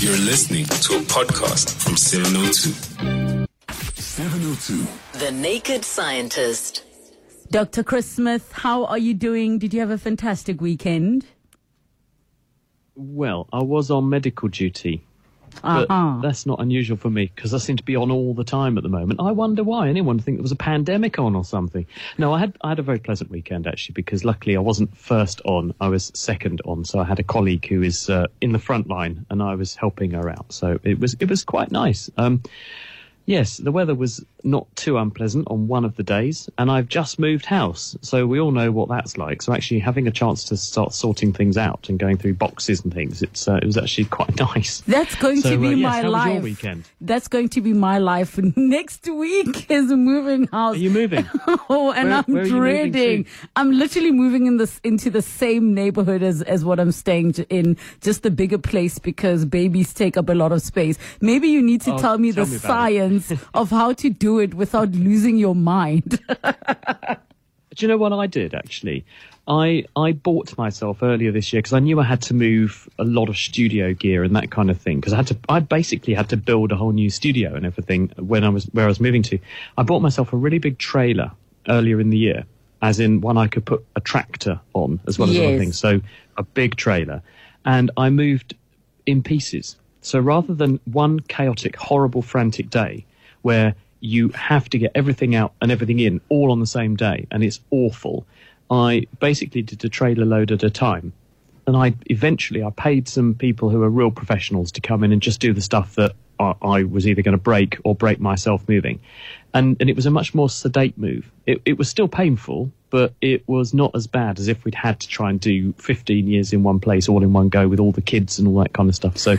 You're listening to a podcast from 702. 702. The Naked Scientist. Dr. Chris Smith, how are you doing? Did you have a fantastic weekend? Well, I was on medical duty, but Uh-huh. that's not unusual for me because I seem to be on all the time at the moment. I wonder why. Anyone would think there was a pandemic on or something? No, I had I had a very pleasant weekend actually because luckily I wasn't first on. I was second on, so I had a colleague who is uh, in the front line and I was helping her out. So it was it was quite nice. Um, Yes, the weather was not too unpleasant on one of the days, and I've just moved house, so we all know what that's like. So actually, having a chance to start sorting things out and going through boxes and things, it's uh, it was actually quite nice. That's going So, to be uh, yes, my life. That's going to be my life. Next week is moving house. Are you moving? Oh, and Where- I'm where are you moving dreading. I'm literally moving in this into the same neighborhood as as what I'm staying in, just a bigger place because babies take up a lot of space. Maybe you need to Oh, tell me tell the me science of how to do it without losing your mind. Do you know what I did actually? I I bought myself earlier this year because I knew I had to move a lot of studio gear and that kind of thing because I had to I basically had to build a whole new studio and everything when I was where I was moving to. I bought myself a really big trailer earlier in the year, as in one I could put a tractor on as well as other things. So a big trailer, and I moved in pieces. So rather than one chaotic, horrible, frantic day where you have to get everything out and everything in all on the same day and it's awful, I basically did a trailer load at a time. And I eventually I paid some people who are real professionals to come in and just do the stuff that I, I was either going to break or break myself moving. And, and it was a much more sedate move. It, it was still painful, but it was not as bad as if we'd had to try and do 15 years in one place all in one go with all the kids and all that kind of stuff. So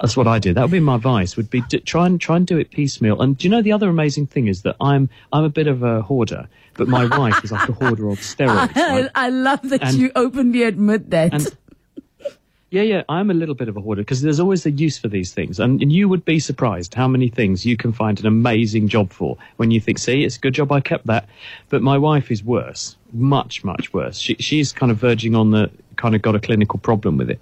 that's what I do. That would be my advice. Would be to try and try and do it piecemeal. And do you know the other amazing thing is that I'm I'm a bit of a hoarder, but my wife is like a hoarder of steroids. I, right? I love that And- you openly admit that. And yeah, yeah, I'm a little bit of a hoarder because there's always a use for these things, and, and you would be surprised how many things you can find an amazing job for when you think, "See, it's a good job I kept that." But my wife is worse, much, much worse. She, she's kind of verging on the kind of got a clinical problem with it,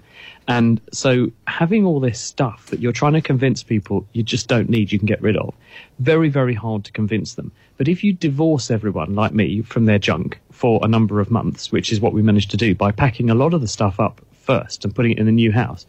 and so having all this stuff that you're trying to convince people you just don't need, you can get rid of. Very, very hard to convince them. But if you divorce everyone like me from their junk for a number of months, which is what we managed to do by packing a lot of the stuff up first and putting it in a new house,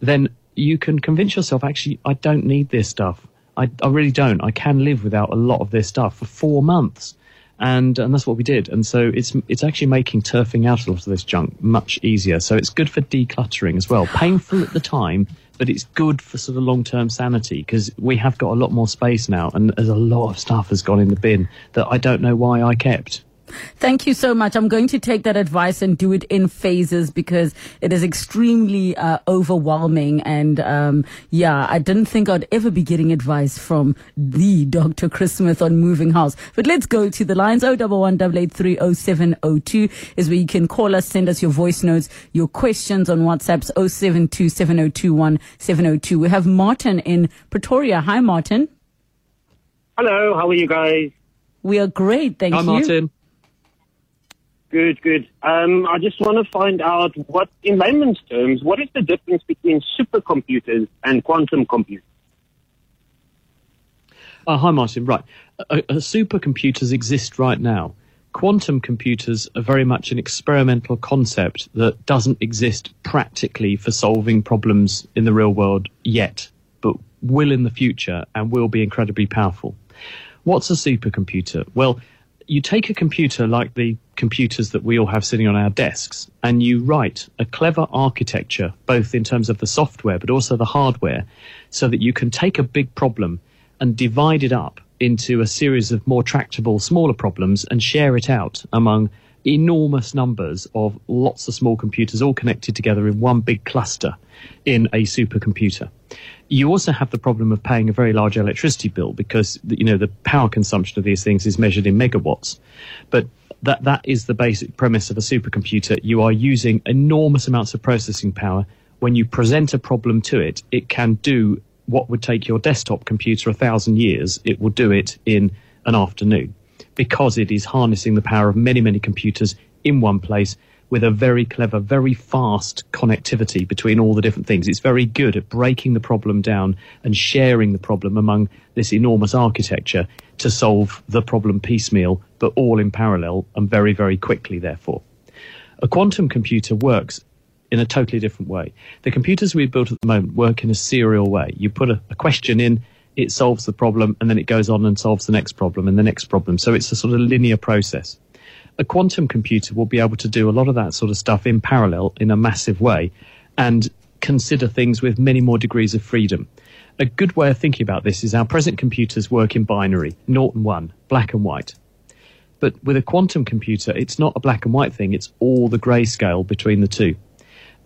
then you can convince yourself actually I don't need this stuff. I, I really don't. I can live without a lot of this stuff for four months. And and that's what we did. And so it's it's actually making turfing out a lot of this junk much easier. So it's good for decluttering as well. Painful at the time, but it's good for sort of long term sanity because we have got a lot more space now, and there's a lot of stuff has gone in the bin that I don't know why I kept. Thank you so much. I'm going to take that advice and do it in phases because it is extremely uh, overwhelming. And um, yeah, I didn't think I'd ever be getting advice from the Dr. Chris Smith on moving house. But let's go to the lines. 011 883 is where you can call us, send us your voice notes, your questions on WhatsApp's 072 7021 702. We have Martin in Pretoria. Hi, Martin. Hello, how are you guys? We are great. Thank Hi, you. Hi, Martin. Good, good. Um, I just want to find out what, in layman's terms, what is the difference between supercomputers and quantum computers? Oh, hi, Martin. Right. Uh, uh, supercomputers exist right now. Quantum computers are very much an experimental concept that doesn't exist practically for solving problems in the real world yet, but will in the future and will be incredibly powerful. What's a supercomputer? Well, you take a computer like the computers that we all have sitting on our desks and you write a clever architecture, both in terms of the software but also the hardware, so that you can take a big problem and divide it up into a series of more tractable, smaller problems and share it out among enormous numbers of lots of small computers all connected together in one big cluster in a supercomputer. You also have the problem of paying a very large electricity bill because you know the power consumption of these things is measured in megawatts. But that that is the basic premise of a supercomputer. You are using enormous amounts of processing power. When you present a problem to it, it can do what would take your desktop computer a thousand years. It will do it in an afternoon because it is harnessing the power of many, many computers in one place with a very clever, very fast connectivity between all the different things. It's very good at breaking the problem down and sharing the problem among this enormous architecture to solve the problem piecemeal, but all in parallel and very, very quickly, therefore. A quantum computer works in a totally different way. The computers we've built at the moment work in a serial way. You put a, a question in, it solves the problem, and then it goes on and solves the next problem and the next problem. So it's a sort of linear process a quantum computer will be able to do a lot of that sort of stuff in parallel in a massive way and consider things with many more degrees of freedom. A good way of thinking about this is our present computers work in binary, 0 and 1, black and white. But with a quantum computer, it's not a black and white thing, it's all the grayscale between the two.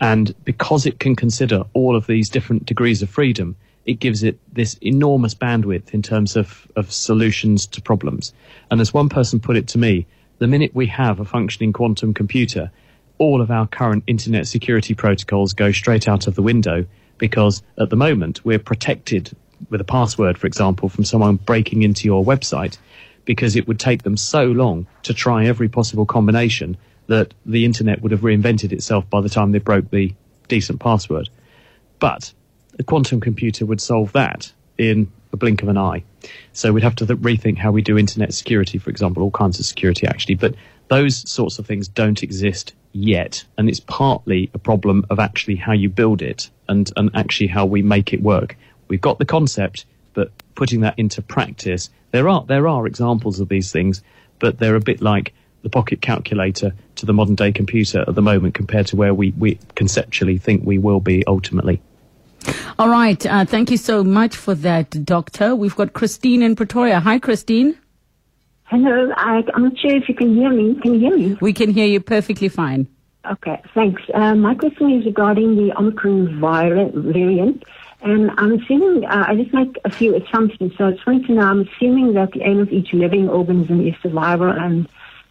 And because it can consider all of these different degrees of freedom, it gives it this enormous bandwidth in terms of, of solutions to problems. And as one person put it to me, the minute we have a functioning quantum computer, all of our current internet security protocols go straight out of the window because at the moment we're protected with a password, for example, from someone breaking into your website because it would take them so long to try every possible combination that the internet would have reinvented itself by the time they broke the decent password. But a quantum computer would solve that in a blink of an eye. So we'd have to th- rethink how we do internet security, for example, all kinds of security actually. But those sorts of things don't exist yet. And it's partly a problem of actually how you build it and, and actually how we make it work. We've got the concept, but putting that into practice, there are, there are examples of these things, but they're a bit like the pocket calculator to the modern day computer at the moment compared to where we, we conceptually think we will be ultimately. All right. Uh, thank you so much for that, Doctor. We've got Christine in Pretoria. Hi, Christine. Hello. I, am not sure if you can hear me. Can you hear me? We can hear you perfectly fine. Okay, thanks. Uh, my question is regarding the Omicron variant. And I'm assuming, uh, I just make a few assumptions. So I just wanted to know, I'm assuming that the aim of each living organism is survival and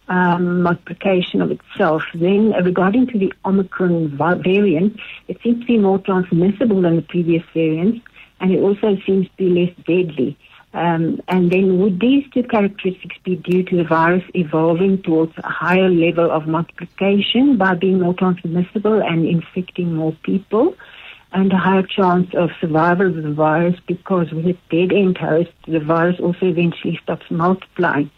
um, multiplication of itself. Then, uh, regarding to the Omicron variant, it seems to be more transmissible than the previous variants, and it also seems to be less deadly. Um, and then, would these two characteristics be due to the virus evolving towards a higher level of multiplication by being more transmissible and infecting more people? and a higher chance of survival of the virus because with a dead end host, the virus also eventually stops multiplying.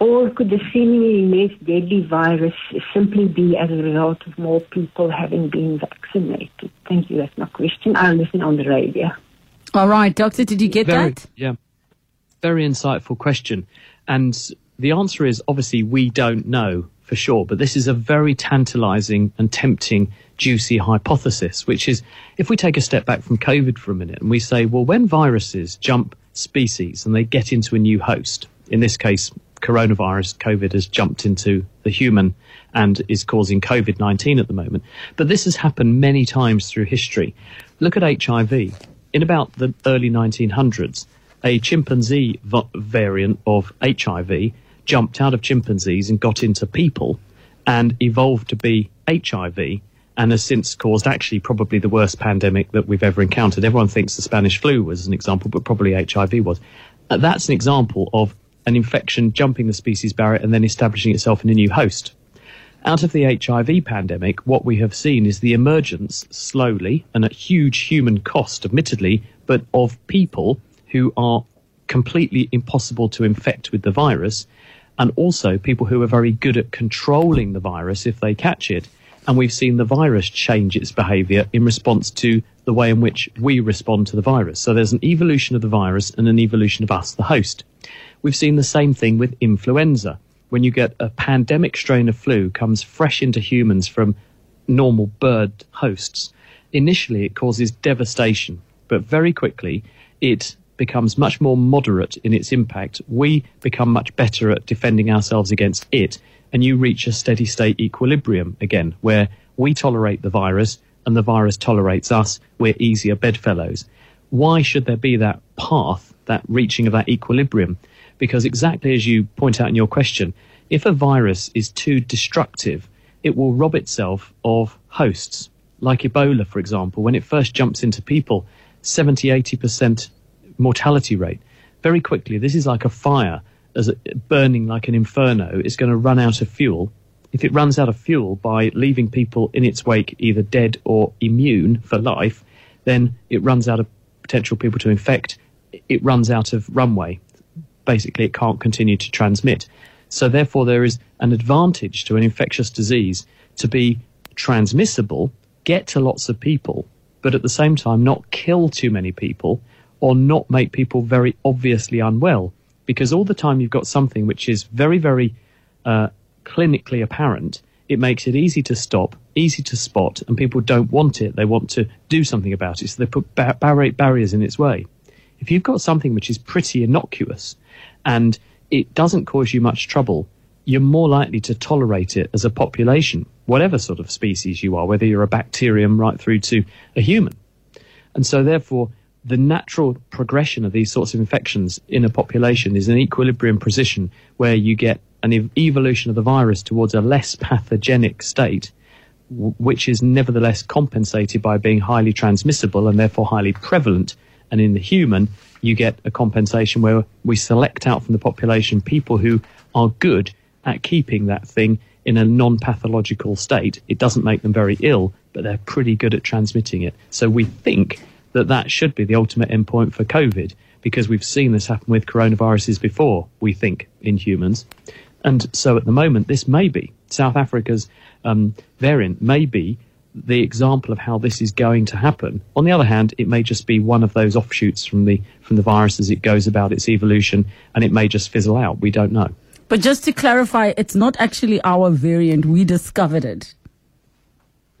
Or could the seemingly less deadly virus simply be as a result of more people having been vaccinated? Thank you. That's my question. I'll listen on the radio. All right, Doctor, did you get very, that? Yeah. Very insightful question. And the answer is obviously we don't know for sure, but this is a very tantalizing and tempting, juicy hypothesis, which is if we take a step back from COVID for a minute and we say, well, when viruses jump species and they get into a new host, in this case, coronavirus, COVID, has jumped into the human and is causing COVID 19 at the moment. But this has happened many times through history. Look at HIV. In about the early 1900s, a chimpanzee variant of HIV jumped out of chimpanzees and got into people and evolved to be HIV and has since caused actually probably the worst pandemic that we've ever encountered. Everyone thinks the Spanish flu was an example, but probably HIV was. Uh, that's an example of an infection jumping the species barrier and then establishing itself in a new host. Out of the HIV pandemic, what we have seen is the emergence slowly and at huge human cost, admittedly, but of people who are completely impossible to infect with the virus, and also people who are very good at controlling the virus if they catch it. And we've seen the virus change its behavior in response to the way in which we respond to the virus. So there's an evolution of the virus and an evolution of us, the host. We've seen the same thing with influenza. When you get a pandemic strain of flu comes fresh into humans from normal bird hosts, initially it causes devastation, but very quickly it becomes much more moderate in its impact. We become much better at defending ourselves against it, and you reach a steady state equilibrium again, where we tolerate the virus and the virus tolerates us. We're easier bedfellows. Why should there be that path, that reaching of that equilibrium? Because exactly as you point out in your question, if a virus is too destructive, it will rob itself of hosts. Like Ebola, for example, when it first jumps into people, 70, 80% mortality rate. Very quickly, this is like a fire as burning like an inferno. It's going to run out of fuel if it runs out of fuel by leaving people in its wake either dead or immune for life, then it runs out of potential people to infect. It runs out of runway. Basically, it can't continue to transmit. So, therefore, there is an advantage to an infectious disease to be transmissible, get to lots of people, but at the same time, not kill too many people or not make people very obviously unwell. Because all the time you've got something which is very, very uh, clinically apparent, it makes it easy to stop, easy to spot, and people don't want it. They want to do something about it, so they put bar- bar- barriers in its way. If you've got something which is pretty innocuous and it doesn't cause you much trouble, you're more likely to tolerate it as a population, whatever sort of species you are, whether you're a bacterium right through to a human. And so, therefore, the natural progression of these sorts of infections in a population is an equilibrium position where you get an ev- evolution of the virus towards a less pathogenic state, w- which is nevertheless compensated by being highly transmissible and therefore highly prevalent. And in the human, you get a compensation where we select out from the population people who are good at keeping that thing in a non pathological state. It doesn't make them very ill, but they're pretty good at transmitting it. So we think that that should be the ultimate endpoint for COVID because we've seen this happen with coronaviruses before, we think, in humans. And so at the moment, this may be South Africa's um, variant, may be the example of how this is going to happen. On the other hand, it may just be one of those offshoots from the from the virus as it goes about its evolution, and it may just fizzle out. We don't know. But just to clarify, it's not actually our variant. We discovered it.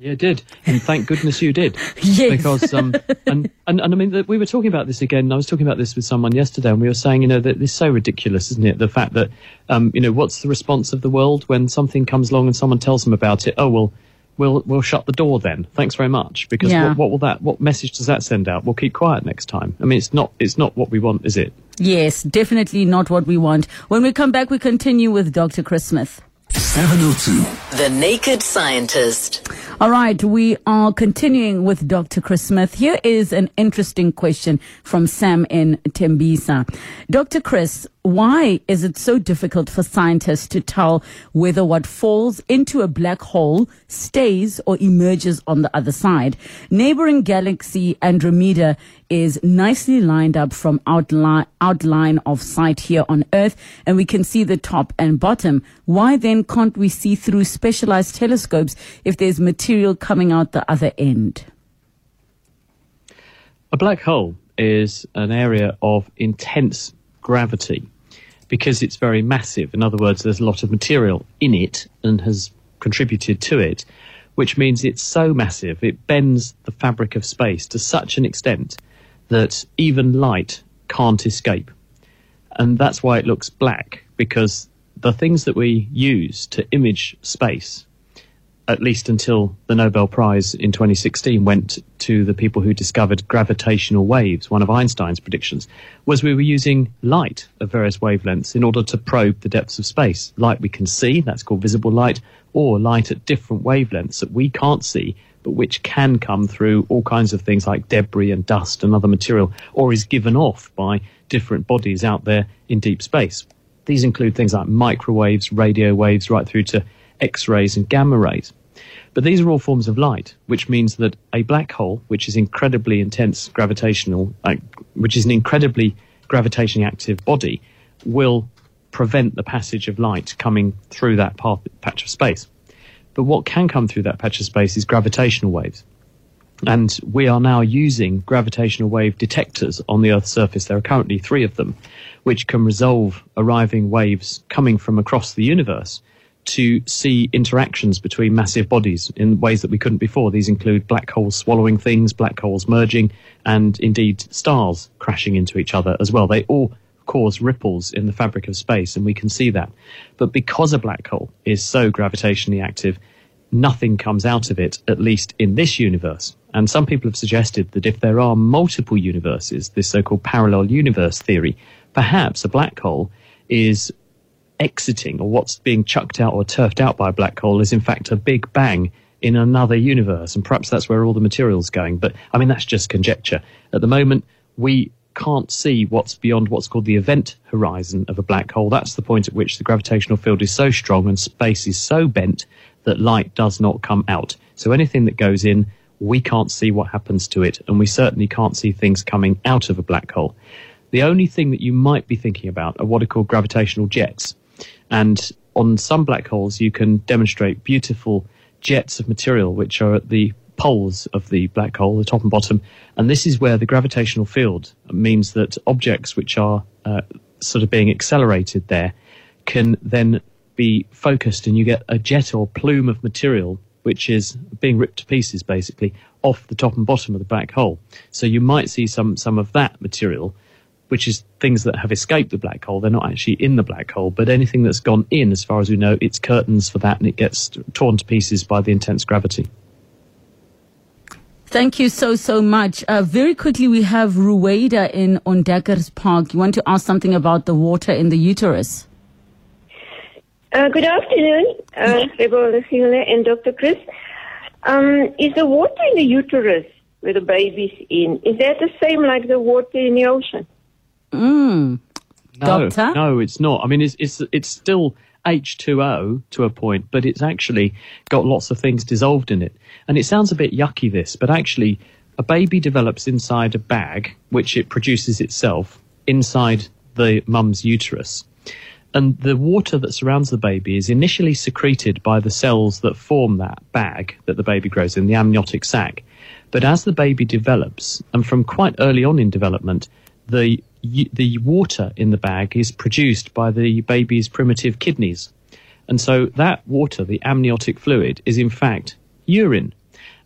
Yeah, it did, and thank goodness you did. Yes. Because um, and, and and I mean, we were talking about this again. I was talking about this with someone yesterday, and we were saying, you know, that it's so ridiculous, isn't it? The fact that, um, you know, what's the response of the world when something comes along and someone tells them about it? Oh well, we'll we'll shut the door then. Thanks very much. Because Yeah. what, what will that? What message does that send out? We'll keep quiet next time. I mean, it's not it's not what we want, is it? Yes, definitely not what we want. When we come back, we continue with Dr. Chris Smith. 702. The Naked Scientist. All right, we are continuing with Dr. Chris Smith. Here is an interesting question from Sam in Tembisa. Dr. Chris, why is it so difficult for scientists to tell whether what falls into a black hole stays or emerges on the other side? Neighboring galaxy Andromeda is nicely lined up from outline, outline of sight here on Earth, and we can see the top and bottom. Why then can't we see through specialized telescopes if there's material coming out the other end? A black hole is an area of intense gravity because it's very massive. In other words, there's a lot of material in it and has contributed to it, which means it's so massive, it bends the fabric of space to such an extent that even light can't escape. And that's why it looks black, because the things that we use to image space at least until the Nobel Prize in 2016 went to the people who discovered gravitational waves, one of Einstein's predictions, was we were using light of various wavelengths in order to probe the depths of space. Light we can see, that's called visible light, or light at different wavelengths that we can't see, but which can come through all kinds of things like debris and dust and other material, or is given off by different bodies out there in deep space. These include things like microwaves, radio waves, right through to X rays and gamma rays. But these are all forms of light, which means that a black hole, which is incredibly intense gravitational, which is an incredibly gravitationally active body, will prevent the passage of light coming through that path, patch of space. But what can come through that patch of space is gravitational waves. And we are now using gravitational wave detectors on the Earth's surface. There are currently three of them, which can resolve arriving waves coming from across the universe to see interactions between massive bodies in ways that we couldn't before. These include black holes swallowing things, black holes merging, and indeed stars crashing into each other as well. They all cause ripples in the fabric of space, and we can see that. But because a black hole is so gravitationally active, nothing comes out of it, at least in this universe. And some people have suggested that if there are multiple universes, this so called parallel universe theory, perhaps a black hole is exiting, or what's being chucked out or turfed out by a black hole is in fact a big bang in another universe. And perhaps that's where all the material's going. But I mean, that's just conjecture. At the moment, we can't see what's beyond what's called the event horizon of a black hole. That's the point at which the gravitational field is so strong and space is so bent that light does not come out. So anything that goes in, we can't see what happens to it, and we certainly can't see things coming out of a black hole. The only thing that you might be thinking about are what are called gravitational jets. And on some black holes, you can demonstrate beautiful jets of material which are at the poles of the black hole, the top and bottom. And this is where the gravitational field means that objects which are uh, sort of being accelerated there can then be focused and you get a jet or plume of material which is being ripped to pieces basically off the top and bottom of the black hole. So you might see some, some of that material which is things that have escaped the black hole. They're not actually in the black hole, but anything that's gone in, as far as we know, it's curtains for that and it gets torn to pieces by the intense gravity. Thank you so, so much. Uh, very quickly, we have Rueda in Ontdekkers Park. You want to ask something about the water in the uterus? Uh, good afternoon, uh, Rebel and Dr. Chris. Um, is the water in the uterus where the baby's in, is that the same like the water in the ocean? Mm. No, Doctor? no, it's not. I mean, it's it's it's still H2O to a point, but it's actually got lots of things dissolved in it. And it sounds a bit yucky, this, but actually, a baby develops inside a bag, which it produces itself inside the mum's uterus. And the water that surrounds the baby is initially secreted by the cells that form that bag that the baby grows in, the amniotic sac. But as the baby develops, and from quite early on in development, the the water in the bag is produced by the baby's primitive kidneys. And so that water, the amniotic fluid, is in fact urine.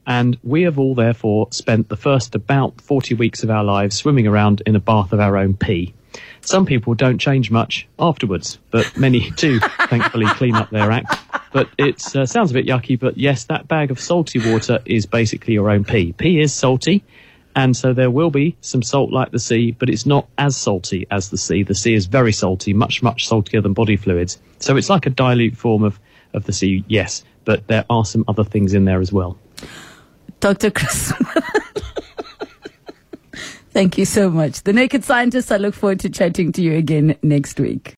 And we have all therefore spent the first about 40 weeks of our lives swimming around in a bath of our own pee. Some people don't change much afterwards, but many do thankfully clean up their act. But it uh, sounds a bit yucky, but yes, that bag of salty water is basically your own pee. Pee is salty, and so there will be some salt like the sea, but it's not as salty as the sea. The sea is very salty, much, much saltier than body fluids. So it's like a dilute form of, of the sea, yes, but there are some other things in there as well. Dr. Chris. Thank you so much. The Naked Scientist, I look forward to chatting to you again next week.